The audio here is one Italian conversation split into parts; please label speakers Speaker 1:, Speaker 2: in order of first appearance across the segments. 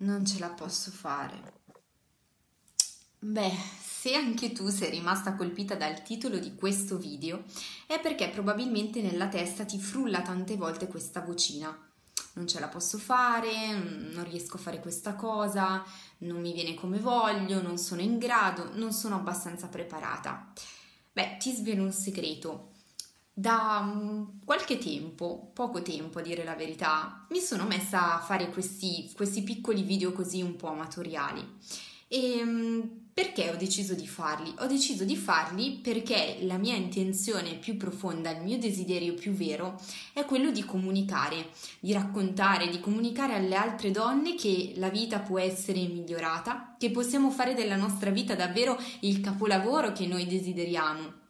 Speaker 1: Non ce la posso fare. Beh, se anche tu sei rimasta colpita dal titolo di questo video, è perché probabilmente nella testa ti frulla tante volte questa vocina. Non ce la posso fare, non riesco a fare questa cosa, non mi viene come voglio, non sono in grado, non sono abbastanza preparata. Beh, ti svelo un segreto. Da mm, qualche tempo, poco tempo a dire la verità, mi sono messa a fare questi, questi piccoli video così un po' amatoriali. E mm, perché ho deciso di farli? Ho deciso di farli perché la mia intenzione più profonda, il mio desiderio più vero è quello di comunicare, di raccontare, di comunicare alle altre donne che la vita può essere migliorata, che possiamo fare della nostra vita davvero il capolavoro che noi desideriamo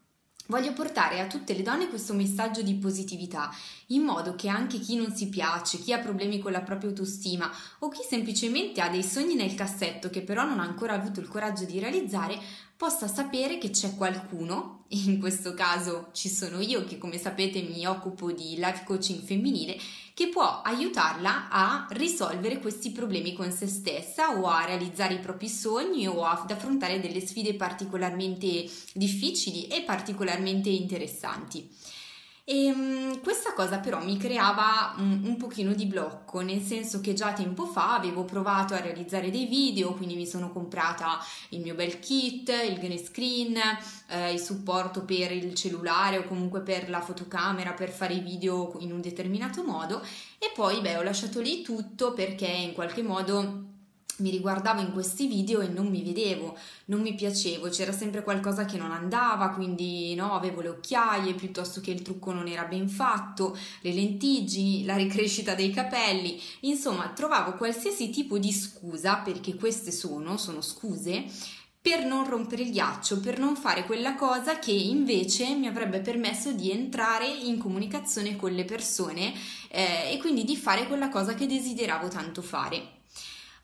Speaker 1: Voglio portare a tutte le donne questo messaggio di positività, in modo che anche chi non si piace, chi ha problemi con la propria autostima o chi semplicemente ha dei sogni nel cassetto che però non ha ancora avuto il coraggio di realizzare, possa sapere che c'è qualcuno, in questo caso ci sono io che come sapete mi occupo di life coaching femminile, che può aiutarla a risolvere questi problemi con se stessa o a realizzare i propri sogni o ad affrontare delle sfide particolarmente difficili e particolarmente interessanti. E um, questa cosa però mi creava un, un, pochino di blocco, nel senso che già tempo fa avevo provato a realizzare dei video, quindi mi sono comprata il mio bel kit, il green screen, eh, il supporto per il cellulare o comunque per la fotocamera per fare i video in un determinato modo. E poi beh ho lasciato lì tutto perché in qualche modo mi riguardavo in questi video e non mi vedevo, non mi piacevo, c'era sempre qualcosa che non andava, quindi no, avevo le occhiaie piuttosto che il trucco non era ben fatto, le lentiggini, la ricrescita dei capelli, insomma, trovavo qualsiasi tipo di scusa, perché queste sono, sono scuse, per non rompere il ghiaccio, per non fare quella cosa che invece mi avrebbe permesso di entrare in comunicazione con le persone eh, e quindi di fare quella cosa che desideravo tanto fare.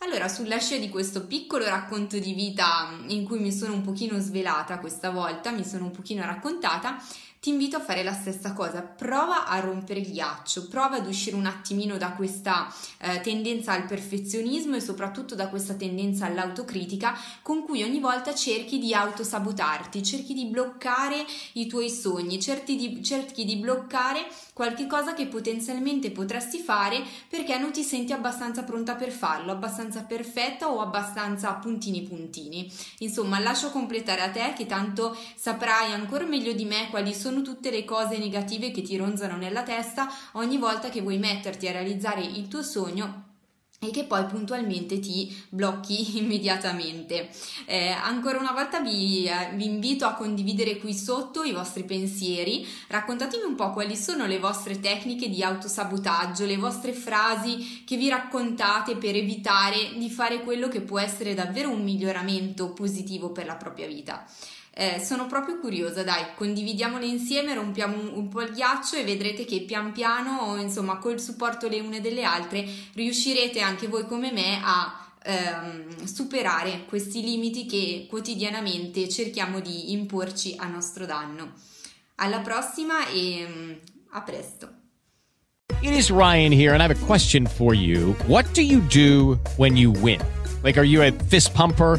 Speaker 1: Allora, sulla scia di questo piccolo racconto di vita in cui mi sono un pochino svelata questa volta, mi sono un pochino raccontata, ti invito a fare la stessa cosa, prova a rompere il ghiaccio, prova ad uscire un attimino da questa eh, tendenza al perfezionismo e soprattutto da questa tendenza all'autocritica con cui ogni volta cerchi di autosabotarti, cerchi di bloccare i tuoi sogni, cerchi di, cerchi di bloccare qualche cosa che potenzialmente potresti fare perché non ti senti abbastanza pronta per farlo, abbastanza perfetta o abbastanza puntini puntini. Insomma, lascio completare a te che tanto saprai ancora meglio di me quali sono sono tutte le cose negative che ti ronzano nella testa ogni volta che vuoi metterti a realizzare il tuo sogno e che poi puntualmente ti blocchi immediatamente. Eh, ancora una volta vi, eh, vi, invito a condividere qui sotto i vostri pensieri, raccontatemi un po' quali sono le vostre tecniche di autosabotaggio, le vostre frasi che vi raccontate per evitare di fare quello che può essere davvero un miglioramento positivo per la propria vita. Eh, sono proprio curiosa, dai, condividiamole insieme, rompiamo un, un, po' il ghiaccio e vedrete che pian piano, insomma, col supporto le une delle altre, riuscirete anche voi come me a ehm, superare questi limiti che quotidianamente cerchiamo di imporci a nostro danno. Alla prossima e mm, a presto.
Speaker 2: It is Ryan here and I have a question for you. What do you do when you win? Like, are you a fist pumper?